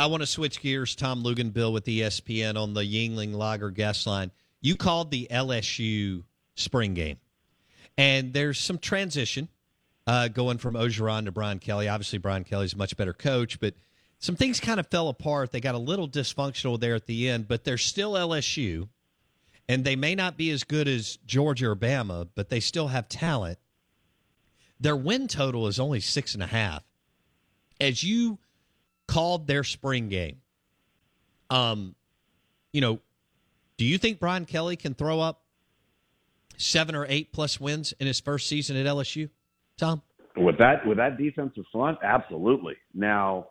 I want to switch gears. Tom Luginbill with ESPN on the Yuengling Lager guest line. You called the LSU spring game, and there's some transition uh, going from Orgeron to Brian Kelly. Obviously, Brian Kelly's a much better coach, but some things kind of fell apart. They got a little dysfunctional there at the end, but they're still LSU, and they may not be as good as Georgia or Bama, but they still have talent. Their win total is only six and a half. As you called their spring game. Um, you know, do you think Brian Kelly can throw up seven or eight plus wins in his first season at LSU? Tom, with that with that defensive front, absolutely. Now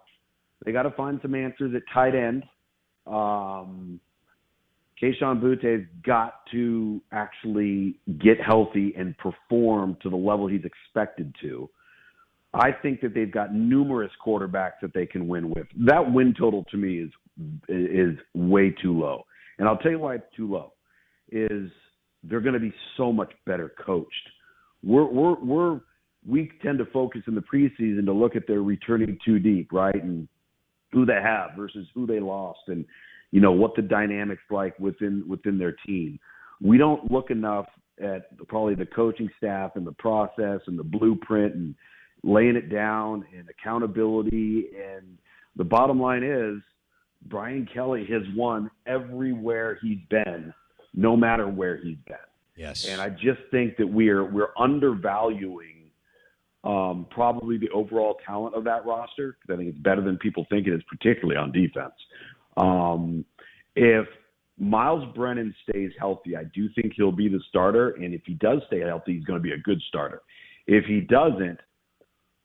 they got to find some answers at tight end. Um, Kayshon Boutte's got to actually get healthy and perform to the level he's expected to. I think that they've got numerous quarterbacks that they can win with. That win total to me is is way too low. And I'll tell you why it's too low. Is they're going to be so much better coached. We're we're we're we tend to focus in the preseason to look at their returning too deep, right? And who they have versus who they lost and you know what the dynamics like within within their team. We don't look enough at probably the coaching staff and the process and the blueprint and laying it down and accountability. And the bottom line is, Brian Kelly has won everywhere he's been, no matter where he's been. Yes. And I just think that we're we're undervaluing um, probably the overall talent of that roster because I think it's better than people think it is, particularly on defense. Um, if Myles Brennan stays healthy, I do think he'll be the starter, and if he does stay healthy, he's going to be a good starter. If he doesn't,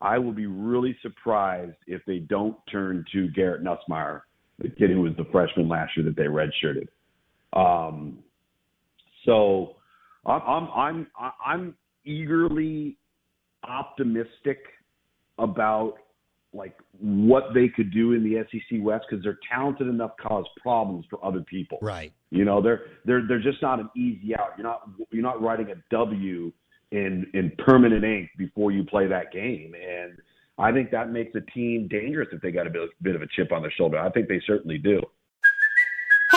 I will be really surprised if they don't turn to Garrett Nussmeier, the kid who was the freshman last year that they redshirted. Um, so I'm I'm I'm I'm eagerly optimistic about like what they could do in the SEC West because they're talented enough to cause problems for other people. Right. You know, they're they're they're just not an easy out. You're not you're not writing a W in in permanent ink before you play that game. And I think that makes a team dangerous if they got a bit, of a chip on their shoulder. I think they certainly do.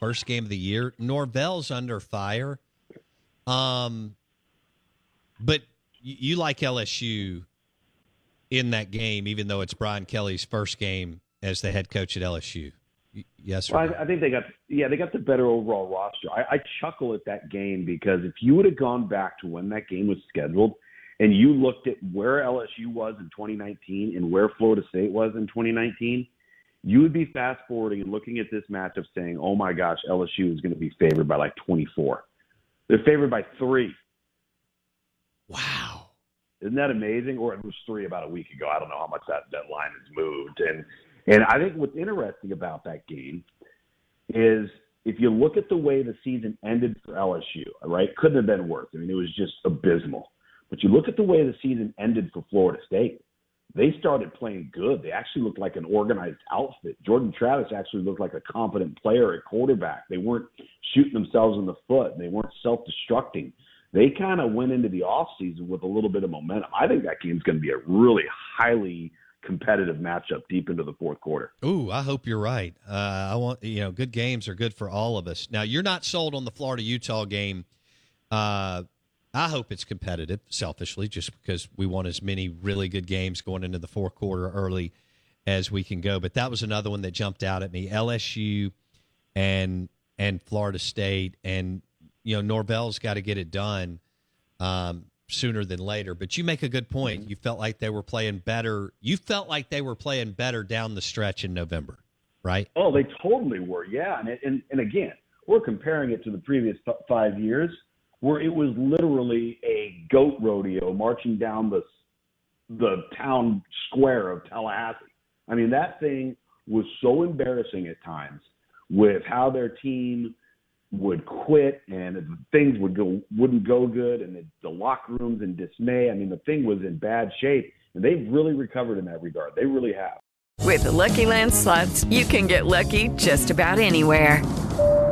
first game of the year. Norvell's under fire. Um, but you, like LSU in that game, even though it's Brian Kelly's first game as the head coach at LSU. Yes, well, I, I, think they got yeah they got the better overall roster. I, I chuckle at that game because if you would have gone back to when that game was scheduled and you looked at where LSU was in 2019 and where Florida State was in 2019, you would be fast forwarding and looking at this matchup saying, "Oh my gosh, LSU is going to be favored by like 24. They're favored by three. Wow, isn't that amazing? Or it was three about a week ago. I don't know how much that that line has moved and." And I think what's interesting about that game is if you look at the way the season ended for LSU, right, couldn't have been worse. I mean, it was just abysmal. But you look at the way the season ended for Florida State. They started playing good. They actually looked like an organized outfit. Jordan Travis actually looked like a competent player at quarterback. They weren't shooting themselves in the foot. They weren't self-destructing. They kind of went into the offseason with a little bit of momentum. I think that game's going to be a really highly competitive matchup deep into the fourth quarter. Ooh, I hope you're right. Uh, I want you know, good games are good for all of us. Now, you're not sold on the Florida Utah game. Uh, I hope it's competitive, selfishly, just because we want as many really good games going into the fourth quarter early as we can go. But that was another one that jumped out at me: LSU and and Florida State, and you know Norvell's got to get it done. Um, sooner than later. But you make a good point. Mm-hmm. You felt like they were playing better. You felt like they were playing better down the stretch in November, right? Oh, they totally were. Yeah, and and and again, we're comparing it to the previous five years, where it was literally a goat rodeo marching down the the town square of Tallahassee. I mean, that thing was so embarrassing at times with how their team would quit and things would go wouldn't go good and the, the locker rooms in dismay. I mean, the thing was in bad shape, and they've really recovered in that regard. They really have. With the Lucky Land slots, you can get lucky just about anywhere.